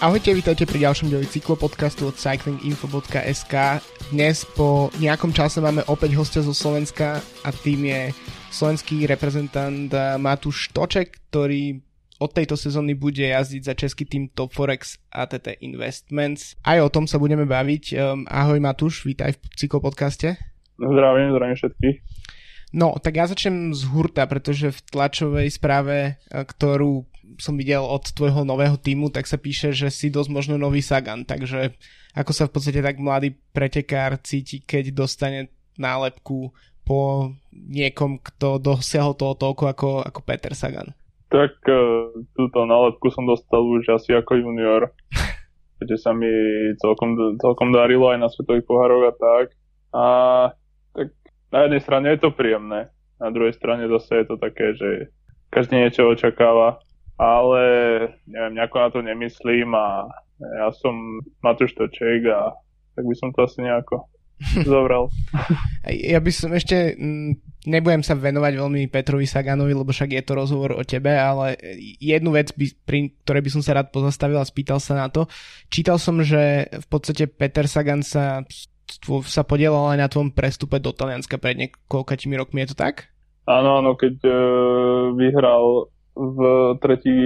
Ahojte, vítajte pri ďalšom dieli cyklopodcastu od cyclinginfo.sk. Dnes po nejakom čase máme opäť hostia zo Slovenska a tým je slovenský reprezentant Matúš Toček, ktorý od tejto sezóny bude jazdiť za český tým Top Forex ATT Investments. Aj o tom sa budeme baviť. Um, ahoj Matúš, vítaj v cyklopodcaste. Zdravím, zdravím všetkých. No, tak ja začnem z hurta, pretože v tlačovej správe, ktorú som videl od tvojho nového týmu, tak sa píše, že si dosť možno nový Sagan, takže ako sa v podstate tak mladý pretekár cíti, keď dostane nálepku po niekom, kto dosiahol toho toľko ako, ako Peter Sagan? Tak uh, túto nálepku som dostal už asi ako junior, kde sa mi celkom, celkom darilo aj na svetových pohároch a tak. A tak na jednej strane je to príjemné, na druhej strane zase je to také, že každý niečo očakáva ale neviem, nejako na to nemyslím a ja som Matúš Toček a tak by som to asi nejako zobral. Ja by som ešte, nebudem sa venovať veľmi Petrovi Saganovi, lebo však je to rozhovor o tebe, ale jednu vec, by, pri ktorej by som sa rád pozastavil a spýtal sa na to. Čítal som, že v podstate Peter Sagan sa, sa podielal aj na tvojom prestupe do Talianska pred niekoľkatými rokmi, je to tak? Áno, áno, keď uh, vyhral v tretí,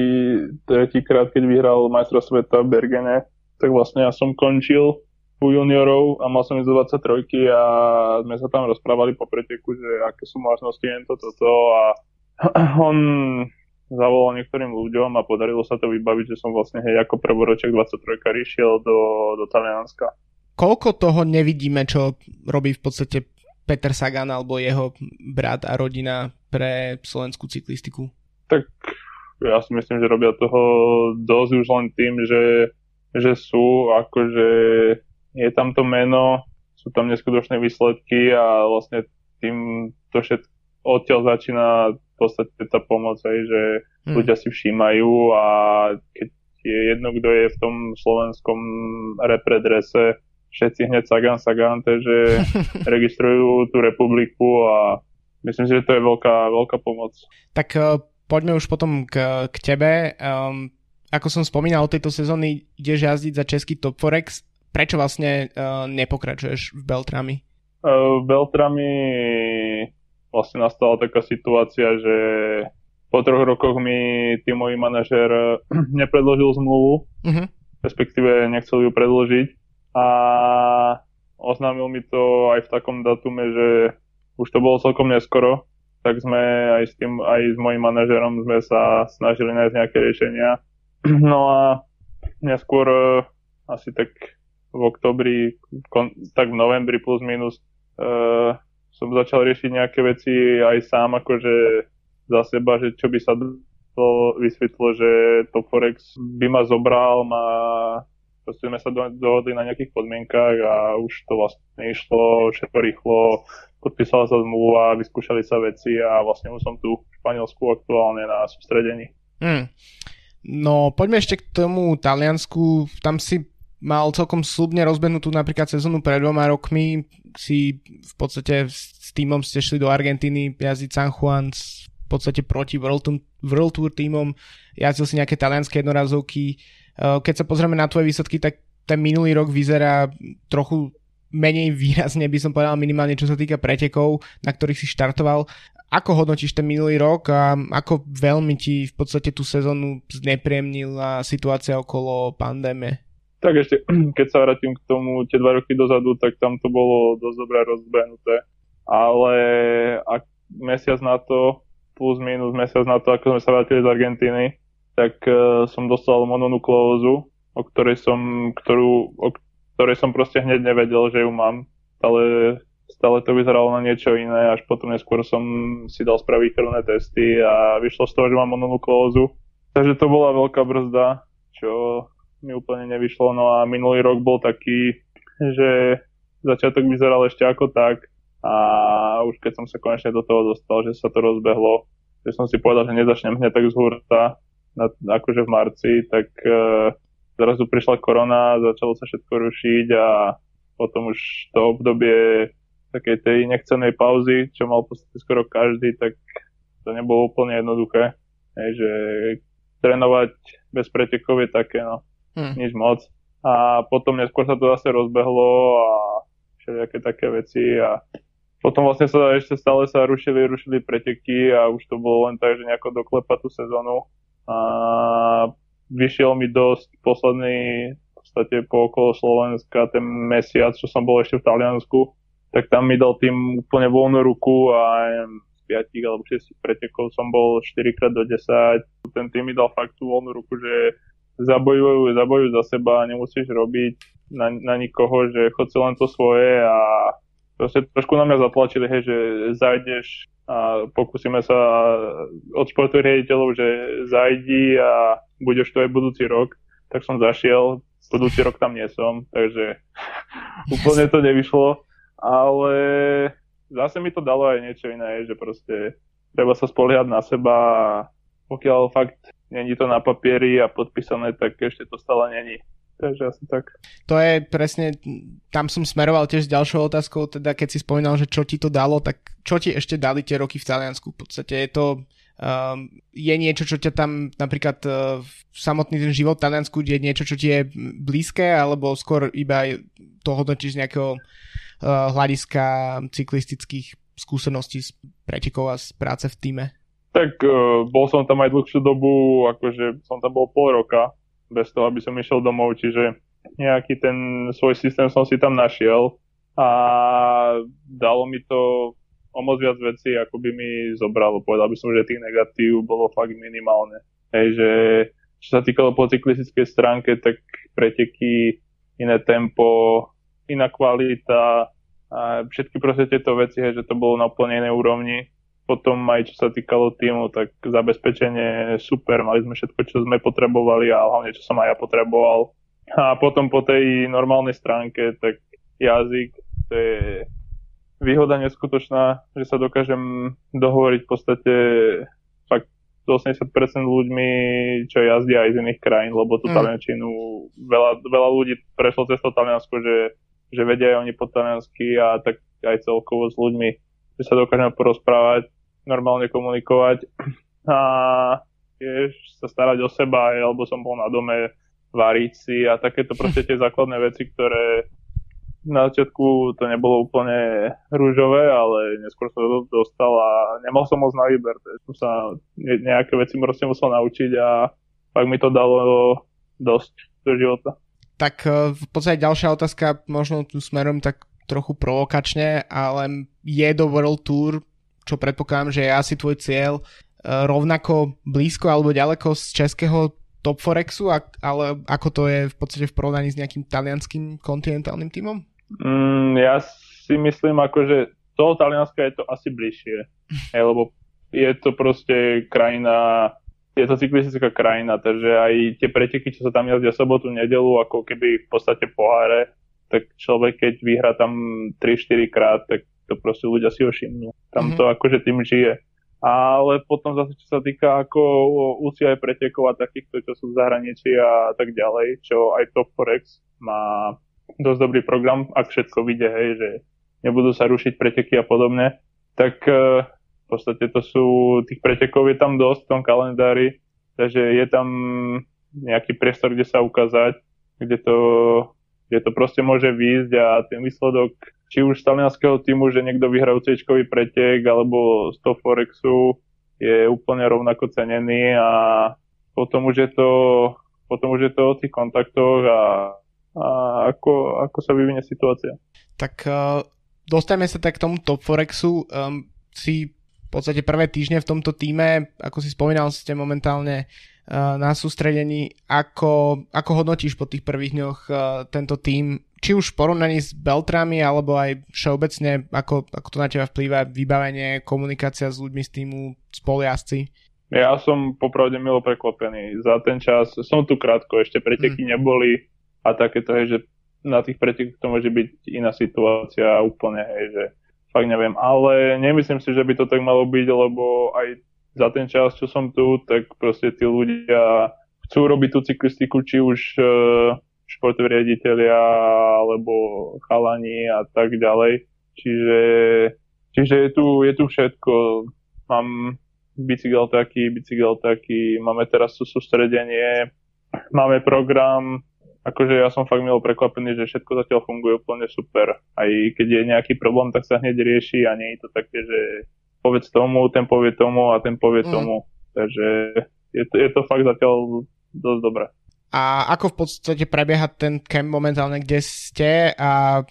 tretí krát, keď vyhral majstra sveta v Bergene, tak vlastne ja som končil u juniorov a mal som ísť do 23 a sme sa tam rozprávali po preteku, že aké sú možnosti to, toto a on zavolal niektorým ľuďom a podarilo sa to vybaviť, že som vlastne hej ako prvoroček 23 išiel do, do Talianska. Koľko toho nevidíme, čo robí v podstate Peter Sagan alebo jeho brat a rodina pre slovenskú cyklistiku? Tak ja si myslím, že robia toho dosť už len tým, že, že sú, akože je tam to meno, sú tam neskutočné výsledky a vlastne tým to všetko odtiaľ začína v podstate tá pomoc, aj, že hmm. ľudia si všímajú a keď je jedno, kto je v tom slovenskom repredrese, všetci hneď Sagan, Sagan, takže registrujú tú republiku a myslím si, že to je veľká, veľká pomoc. Tak eh, poďme už potom k, k tebe. Um, ako som spomínal, tejto sezóny ideš jazdiť za český Top Forex. Prečo vlastne uh, nepokračuješ v Beltrami? Uh, v Beltrami vlastne nastala taká situácia, že po troch rokoch mi tímový manažer nepredložil zmluvu, uh-huh. respektíve nechcel ju predložiť a oznámil mi to aj v takom datume, že už to bolo celkom neskoro, tak sme aj s tým, aj s mojim manažerom sme sa snažili nájsť nejaké riešenia. No a neskôr e, asi tak v oktobri, tak v novembri plus minus uh, som začal riešiť nejaké veci aj sám akože za seba, že čo by sa to vysvetlo, že to Forex by ma zobral, ma proste sme sa dohodli na nejakých podmienkach a už to vlastne išlo všetko rýchlo, podpísala sa zmluva, vyskúšali sa veci a vlastne už som tu v Španielsku aktuálne na sústredení. Hmm. No poďme ešte k tomu Taliansku. Tam si mal celkom slubne rozbehnutú napríklad sezónu pred dvoma rokmi. Si v podstate s týmom ste šli do Argentíny jazdiť San Juan v podstate proti World, World Tour týmom. Jazdil si nejaké talianské jednorazovky. Keď sa pozrieme na tvoje výsledky, tak ten minulý rok vyzerá trochu menej výrazne by som povedal minimálne čo sa týka pretekov, na ktorých si štartoval. Ako hodnotíš ten minulý rok a ako veľmi ti v podstate tú sezónu znepríjemnila situácia okolo pandémie? Tak ešte, keď sa vrátim k tomu tie dva roky dozadu, tak tam to bolo dosť dobre rozbehnuté. Ale ak mesiac na to, plus minus mesiac na to, ako sme sa vrátili z Argentíny, tak uh, som dostal mononukleózu, o ktorej som, ktorú, o ktorej som proste hneď nevedel, že ju mám. Ale stále to vyzeralo na niečo iné, až potom neskôr som si dal spraviť krvné testy a vyšlo z toho, že mám mononukleózu. Takže to bola veľká brzda, čo mi úplne nevyšlo. No a minulý rok bol taký, že začiatok vyzeral ešte ako tak a už keď som sa konečne do toho dostal, že sa to rozbehlo, že som si povedal, že nezačnem hneď tak z hurta, akože v marci, tak uh, zrazu prišla korona, začalo sa všetko rušiť a potom už to obdobie takej tej nechcenej pauzy, čo mal podstate skoro každý, tak to nebolo úplne jednoduché. Hej, že trénovať bez pretekov je také, no. hmm. nič moc. A potom neskôr sa to zase rozbehlo a všelijaké také veci a potom vlastne sa ešte stále sa rušili, rušili preteky a už to bolo len tak, že nejako doklepať tú sezónu. A vyšiel mi dosť posledný, v podstate po okolo Slovenska, ten mesiac, čo som bol ešte v Taliansku, tak tam mi dal tým úplne voľnú ruku a z 5 alebo 6 pretekov som bol 4 krát do 10. Ten tým mi dal fakt tú voľnú ruku, že zabojujú, zabojujú za seba nemusíš robiť na, na nikoho, že chod si len to svoje a proste trošku na mňa zatlačili, hej, že zajdeš a pokúsime sa od športových riaditeľov, že zajdi a budeš to aj budúci rok, tak som zašiel, budúci rok tam nie som, takže úplne to nevyšlo, ale zase mi to dalo aj niečo iné, že proste treba sa spoliehať na seba a pokiaľ fakt není to na papieri a podpísané, tak ešte to stále není. Takže asi tak. To je presne, tam som smeroval tiež s ďalšou otázkou, teda keď si spomínal, že čo ti to dalo, tak čo ti ešte dali tie roky v Taliansku? V podstate je to, um, je niečo, čo ťa tam napríklad uh, samotný ten život v Taliansku je niečo, čo ti je blízke, alebo skôr iba to hodnotíš z nejakého uh, hľadiska cyklistických skúseností z pretekov a z práce v týme? Tak uh, bol som tam aj dlhšiu dobu, akože som tam bol pol roka, bez toho, aby som išiel domov, čiže nejaký ten svoj systém som si tam našiel a dalo mi to o moc viac vecí, ako by mi zobralo. Povedal by som, že tých negatív bolo fakt minimálne. Hej, že čo sa týkalo po cyklistickej stránke, tak preteky, iné tempo, iná kvalita a všetky proste tieto veci, hej, že to bolo na úplne inej úrovni potom aj čo sa týkalo týmu, tak zabezpečenie super, mali sme všetko, čo sme potrebovali a hlavne čo som aj ja potreboval. A potom po tej normálnej stránke, tak jazyk, to je výhoda neskutočná, že sa dokážem dohovoriť v podstate fakt 80% ľuďmi, čo jazdia aj z iných krajín, lebo tú mm. taliančinu veľa, veľa ľudí prešlo cez to Taliansko, že, že vedia aj oni po taliansky a tak aj celkovo s ľuďmi, že sa dokážeme porozprávať normálne komunikovať a tiež sa starať o seba, alebo som bol na dome variť si a takéto proste tie základné veci, ktoré na začiatku to nebolo úplne rúžové, ale neskôr som to dostal a nemal som moc na výber, takže som sa nejaké veci proste musel naučiť a pak mi to dalo dosť do života. Tak e, v podstate ďalšia otázka, možno tu smerom tak trochu provokačne, ale je do World Tour čo predpokladám, že je asi tvoj cieľ, e, rovnako blízko alebo ďaleko z českého Top Forexu, ale ako to je v podstate v porovnaní s nejakým talianským kontinentálnym tímom? Mm, ja si myslím, ako, že toho Talianska je to asi bližšie, lebo je to proste krajina, je to cyklistická krajina, takže aj tie preteky, čo sa tam jazdia sobotu, nedelu, ako keby v podstate poháre, tak človek, keď vyhrá tam 3-4 krát, tak to proste ľudia si ho všimnú. Tam mm-hmm. to akože tým žije. Ale potom zase, čo sa týka ako UCI pretekov a takýchto, čo sú v zahraničí a tak ďalej, čo aj Top Forex má dosť dobrý program, ak všetko vyjde, hej, že nebudú sa rušiť preteky a podobne, tak uh, v podstate to sú, tých pretekov je tam dosť v tom kalendári, takže je tam nejaký priestor, kde sa ukázať, kde to, kde to proste môže výjsť a ten výsledok či už z talianského týmu, že niekto vyhrá c pretek alebo z toho Forexu je úplne rovnako cenený a potom už je to, potom už je to o tých kontaktoch a, a ako, ako sa vyvinie situácia. Tak uh, dostaneme sa tak k tomu Top Forexu. Um, si v podstate prvé týždne v tomto týme, ako si spomínal, ste momentálne na sústredení. Ako, ako hodnotíš po tých prvých dňoch uh, tento tým? či už v porovnaní s Beltrami, alebo aj všeobecne, ako, ako to na teba vplýva vybavenie, komunikácia s ľuďmi z týmu, spoliazci? Ja som popravde milo prekvapený. Za ten čas, som tu krátko, ešte preteky mm. neboli a takéto, hej, že na tých pretekoch to môže byť iná situácia úplne, hej, že fakt neviem. Ale nemyslím si, že by to tak malo byť, lebo aj za ten čas, čo som tu, tak proste tí ľudia chcú robiť tú cyklistiku, či už uh, športoví riaditeľia alebo chalani a tak ďalej. Čiže, čiže je, tu, je tu všetko. Mám bicykel taký, bicykel taký, máme teraz to sústredenie máme program, akože ja som fakt milo prekvapený, že všetko zatiaľ funguje úplne super. Aj keď je nejaký problém, tak sa hneď rieši a nie je to také, že povedz tomu, ten povie tomu a ten povie mm. tomu. Takže je to, je to fakt zatiaľ dosť dobré. A ako v podstate prebieha ten camp momentálne, kde ste a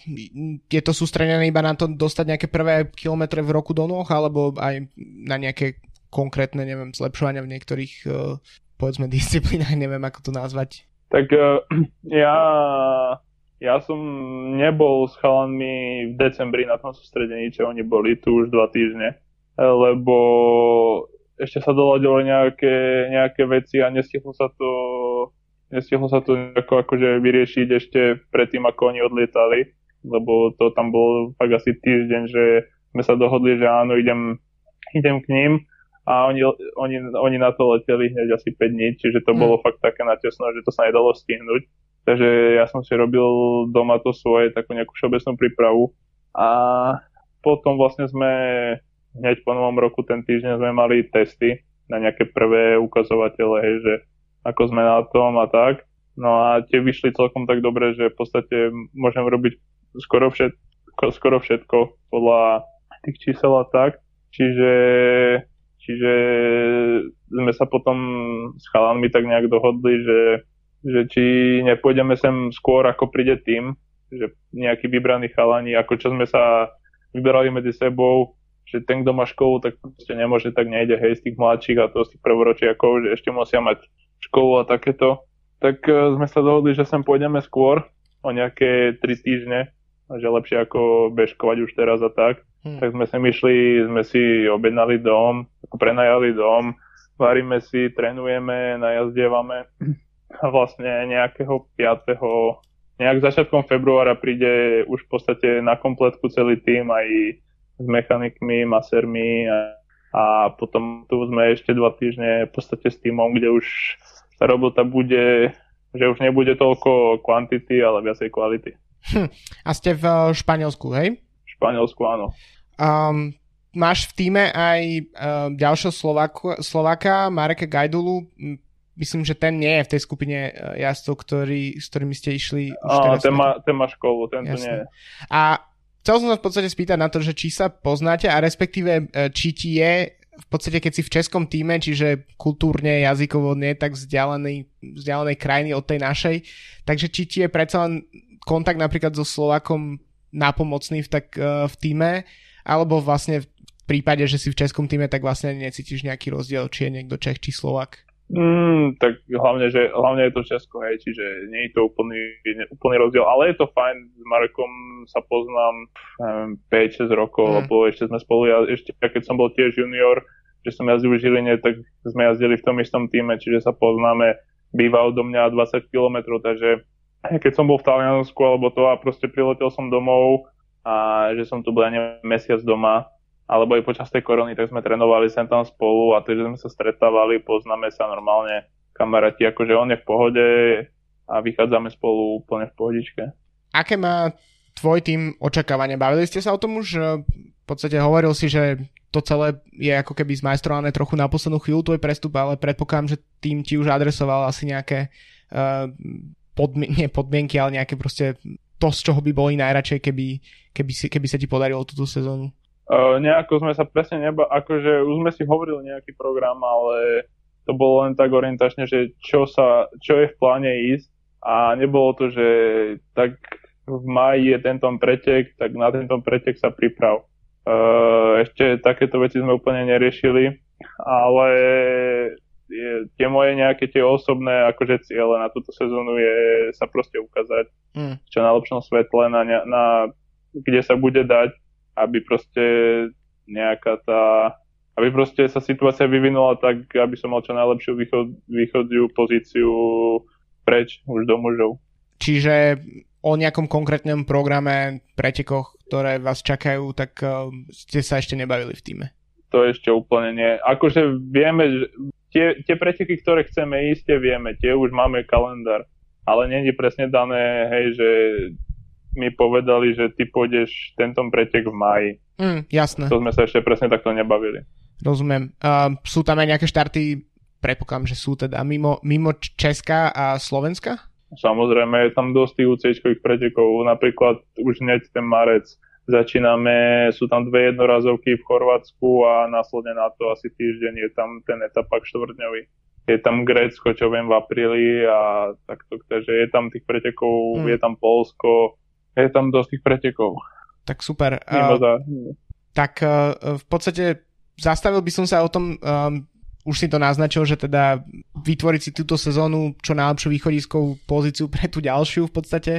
je to sústredené iba na to dostať nejaké prvé kilometre v roku do noh, alebo aj na nejaké konkrétne, neviem, zlepšovania v niektorých, uh, povedzme, disciplínach, neviem ako to nazvať? Tak uh, ja, ja som nebol s chalanmi v decembri na tom sústredení, čo oni boli tu už dva týždne, lebo ešte sa doladilo nejaké, nejaké veci a nestihlo sa to nestihlo sa to nejako akože vyriešiť ešte predtým, ako oni odlietali, lebo to tam bolo fakt asi týždeň, že sme sa dohodli, že áno, idem, idem k ním a oni, oni, oni na to leteli hneď asi 5 dní, čiže to mm. bolo fakt také natesno, že to sa nedalo stihnúť. Takže ja som si robil doma to svoje, takú nejakú všeobecnú prípravu a potom vlastne sme hneď po novom roku ten týždeň sme mali testy na nejaké prvé ukazovatele, že ako sme na tom a tak. No a tie vyšli celkom tak dobre, že v podstate môžem robiť skoro všetko, skoro všetko podľa tých čísel a tak. Čiže, čiže sme sa potom s chalanmi tak nejak dohodli, že, že či nepôjdeme sem skôr, ako príde tým, že nejaký vybraný chalani, ako čo sme sa vyberali medzi sebou, že ten, kto má školu, tak proste nemôže, tak nejde, hej, z tých mladších a to z tých prvoročiakov, že ešte musia mať školu a takéto, tak e, sme sa dohodli, že sem pôjdeme skôr, o nejaké 3 týždne, že lepšie ako bežkovať už teraz a tak. Hmm. Tak sme sem išli, sme si objednali dom, prenajali dom, varíme si, trénujeme, najazdievame a vlastne nejakého 5. nejak začiatkom februára príde už v podstate na kompletku celý tým aj s mechanikmi, masermi a, a potom tu sme ešte dva týždne v podstate s týmom, kde už tá robota bude, že už nebude toľko kvantity, ale viacej kvality. Hm. A ste v eh, Španielsku, hej? V Španielsku, áno. Um, máš v týme aj uh, ďalšieho Slováku, Slováka, Mareka Gajdulu. Myslím, že ten nie je v tej skupine uh, jazdcov, ktorý, s ktorými ste išli. Už Áno, ten má, ten má školu, ten tu nie je. A chcel som sa v podstate spýtať na to, že či sa poznáte a respektíve či ti je v podstate keď si v českom týme, čiže kultúrne, jazykovo nie tak vzdialenej, vzdialenej krajiny od tej našej, takže či ti je predsa len kontakt napríklad so Slovakom napomocný v, tak, uh, v týme, alebo vlastne v prípade, že si v českom týme, tak vlastne necítiš nejaký rozdiel, či je niekto Čech či Slovak? Mm, tak hlavne, že, hlavne je to Česko, hej, čiže nie je to úplný, úplný rozdiel, ale je to fajn, s Markom sa poznám neviem, 5-6 rokov, mm. lebo ešte sme spolu, ja, ešte keď som bol tiež junior, že som jazdil v Žiline, tak sme jazdili v tom istom týme, čiže sa poznáme, býva odo mňa 20 km, takže keď som bol v Taliansku alebo to a proste priletel som domov a že som tu bol, neviem, mesiac doma, alebo aj počas tej korony, tak sme trénovali sem tam spolu a takže sme sa stretávali, poznáme sa normálne kamaráti, akože on je v pohode a vychádzame spolu úplne v pohodičke. Aké má tvoj tým očakávanie? Bavili ste sa o tom už? V podstate hovoril si, že to celé je ako keby zmajstrované trochu na poslednú chvíľu tvoj prestup, ale predpokladám, že tým ti už adresoval asi nejaké uh, podmi- nie podmienky, ale nejaké proste to, z čoho by boli najradšej, keby, keby, si, keby sa ti podarilo túto sezónu. Uh, nejako sme sa presne neba, akože už sme si hovorili nejaký program, ale to bolo len tak orientačne, že čo, sa, čo je v pláne ísť a nebolo to, že tak v maji je tento pretek, tak na tento pretek sa priprav. Uh, ešte takéto veci sme úplne neriešili, ale je, tie moje nejaké tie osobné akože ciele na túto sezónu je sa proste ukázať mm. čo na lepšom svetle, na, na, kde sa bude dať aby proste nejaká tá aby proste sa situácia vyvinula tak, aby som mal čo najlepšiu východ, východziu pozíciu preč už do mužov. Čiže o nejakom konkrétnom programe, pretekoch, ktoré vás čakajú, tak uh, ste sa ešte nebavili v týme? To ešte úplne nie. Akože vieme, že tie, tie preteky, ktoré chceme ísť, tie vieme, tie už máme kalendár, ale nie je presne dané, hej, že mi povedali, že ty pôjdeš tento pretek v maji. Mm, jasné. To sme sa ešte presne takto nebavili. Rozumiem. Uh, sú tam aj nejaké štarty predpokladám, že sú teda mimo, mimo Česka a Slovenska? Samozrejme, je tam dosť tých UCčkových pretekov, napríklad už hneď ten marec začíname, sú tam dve jednorazovky v Chorvátsku a následne na to asi týždeň je tam ten etapak štvrtňový. Je tam Grécko, čo viem, v apríli a takto, takže je tam tých pretekov, hmm. je tam Polsko, je tam dosť tých pretekov. Tak super. Uh, tak uh, v podstate zastavil by som sa o tom, um, už si to naznačil, že teda vytvoriť si túto sezónu čo najlepšiu východiskovú pozíciu pre tú ďalšiu v podstate.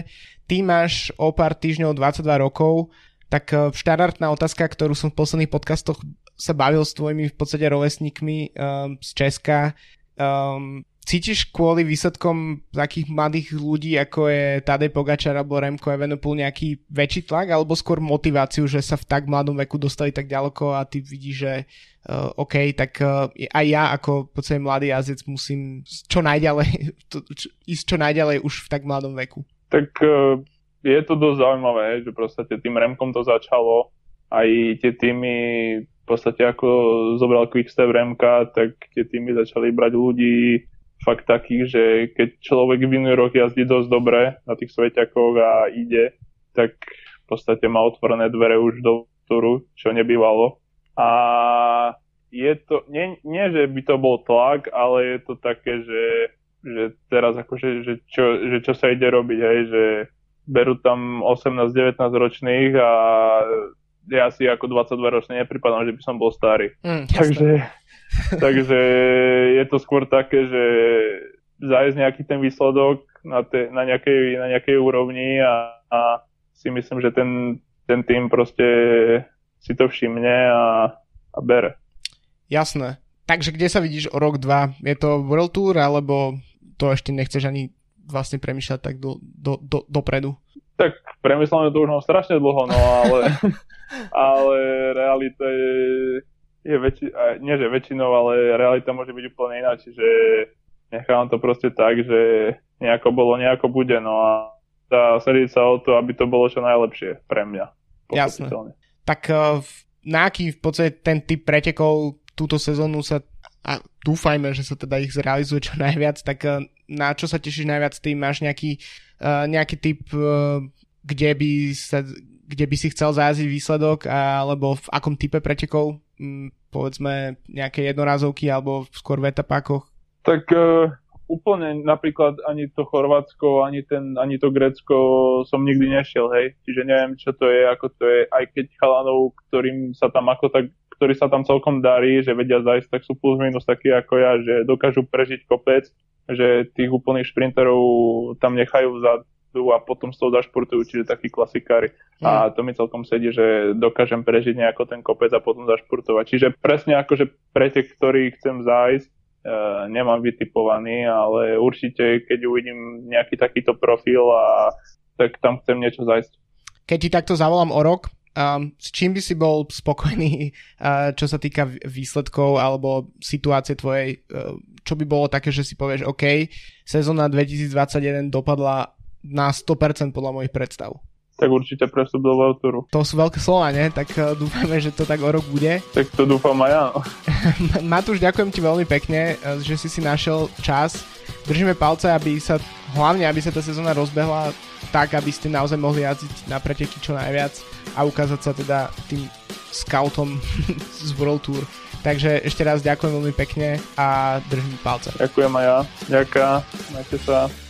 Ty máš o pár týždňov 22 rokov, tak uh, štandardná otázka, ktorú som v posledných podcastoch sa bavil s tvojimi v podstate rovesníkmi um, z Česka, um, cítiš kvôli výsledkom takých mladých ľudí, ako je Tadej Pogačar alebo Remko Evenepoel nejaký väčší tlak, alebo skôr motiváciu, že sa v tak mladom veku dostali tak ďaleko a ty vidíš, že uh, OK, tak uh, aj ja ako podstate mladý jazdec musím čo najďalej, to, čo, ísť čo najďalej už v tak mladom veku. Tak uh, je to dosť zaujímavé, že proste tým Remkom to začalo, aj tie týmy v podstate ako zobral Quickstep Remka, tak tie týmy začali brať ľudí fakt taký, že keď človek minulý rok jazdí dosť dobre na tých sveťakoch a ide, tak v podstate má otvorené dvere už do túru, čo nebývalo. A je to, nie, nie, že by to bol tlak, ale je to také, že, že teraz akože, že čo, že čo sa ide robiť, hej, že berú tam 18-19 ročných a ja si ako 22 ročný nepripadám, že by som bol starý. Mm, Takže Takže je to skôr také, že zájsť nejaký ten výsledok na, te, na, nejakej, na nejakej úrovni a, a si myslím, že ten, ten tým proste si to všimne a, a bere. Jasné. Takže kde sa vidíš o rok, dva? Je to World Tour, alebo to ešte nechceš ani vlastne premýšľať tak do, do, do, dopredu? Tak premyslíme to už mám strašne dlho, no ale, ale realita je je väčši, nie že väčšinou, ale realita môže byť úplne iná, čiže nechávam to proste tak, že nejako bolo, nejako bude, no a dá sadiť sa o to, aby to bolo čo najlepšie pre mňa. Jasné. Tak uh, na aký v podstate ten typ pretekov túto sezónu sa a dúfajme, že sa teda ich zrealizuje čo najviac, tak uh, na čo sa tešíš najviac, ty máš nejaký, uh, nejaký typ, uh, kde by sa kde by si chcel zajazdiť výsledok, alebo v akom type pretekov povedzme nejaké jednorázovky alebo skôr v etapákoch? Tak uh, úplne napríklad ani to Chorvátsko, ani, ten, ani to Grécko som nikdy nešiel, hej. Čiže neviem, čo to je, ako to je, aj keď chalanov, ktorým sa tam ako tak ktorí sa tam celkom darí, že vedia zajsť, tak sú plus minus takí ako ja, že dokážu prežiť kopec, že tých úplných šprinterov tam nechajú vzadu a potom z toho zašportujú, čiže takí klasikári. Mm. A to mi celkom sedí, že dokážem prežiť nejako ten kopec a potom zašportovať. Čiže presne akože pretek, ktorý chcem zájsť, e, nemám vytipovaný, ale určite, keď uvidím nejaký takýto profil, a, tak tam chcem niečo zájsť. Keď ti takto zavolám o rok, um, s čím by si bol spokojný, uh, čo sa týka výsledkov alebo situácie tvojej, uh, čo by bolo také, že si povieš, OK, sezóna 2021 dopadla na 100% podľa mojich predstav. Tak určite prestup do Valtoru. To sú veľké slova, ne? Tak uh, dúfame, že to tak o rok bude. Tak to dúfam aj ja. Matúš, ďakujem ti veľmi pekne, uh, že si si našiel čas. Držíme palce, aby sa, hlavne aby sa tá sezóna rozbehla tak, aby ste naozaj mohli jazdiť na preteky čo najviac a ukázať sa teda tým scoutom z World Tour. Takže ešte raz ďakujem veľmi pekne a držím palce. Ďakujem aj ja. Ďakujem. Majte sa.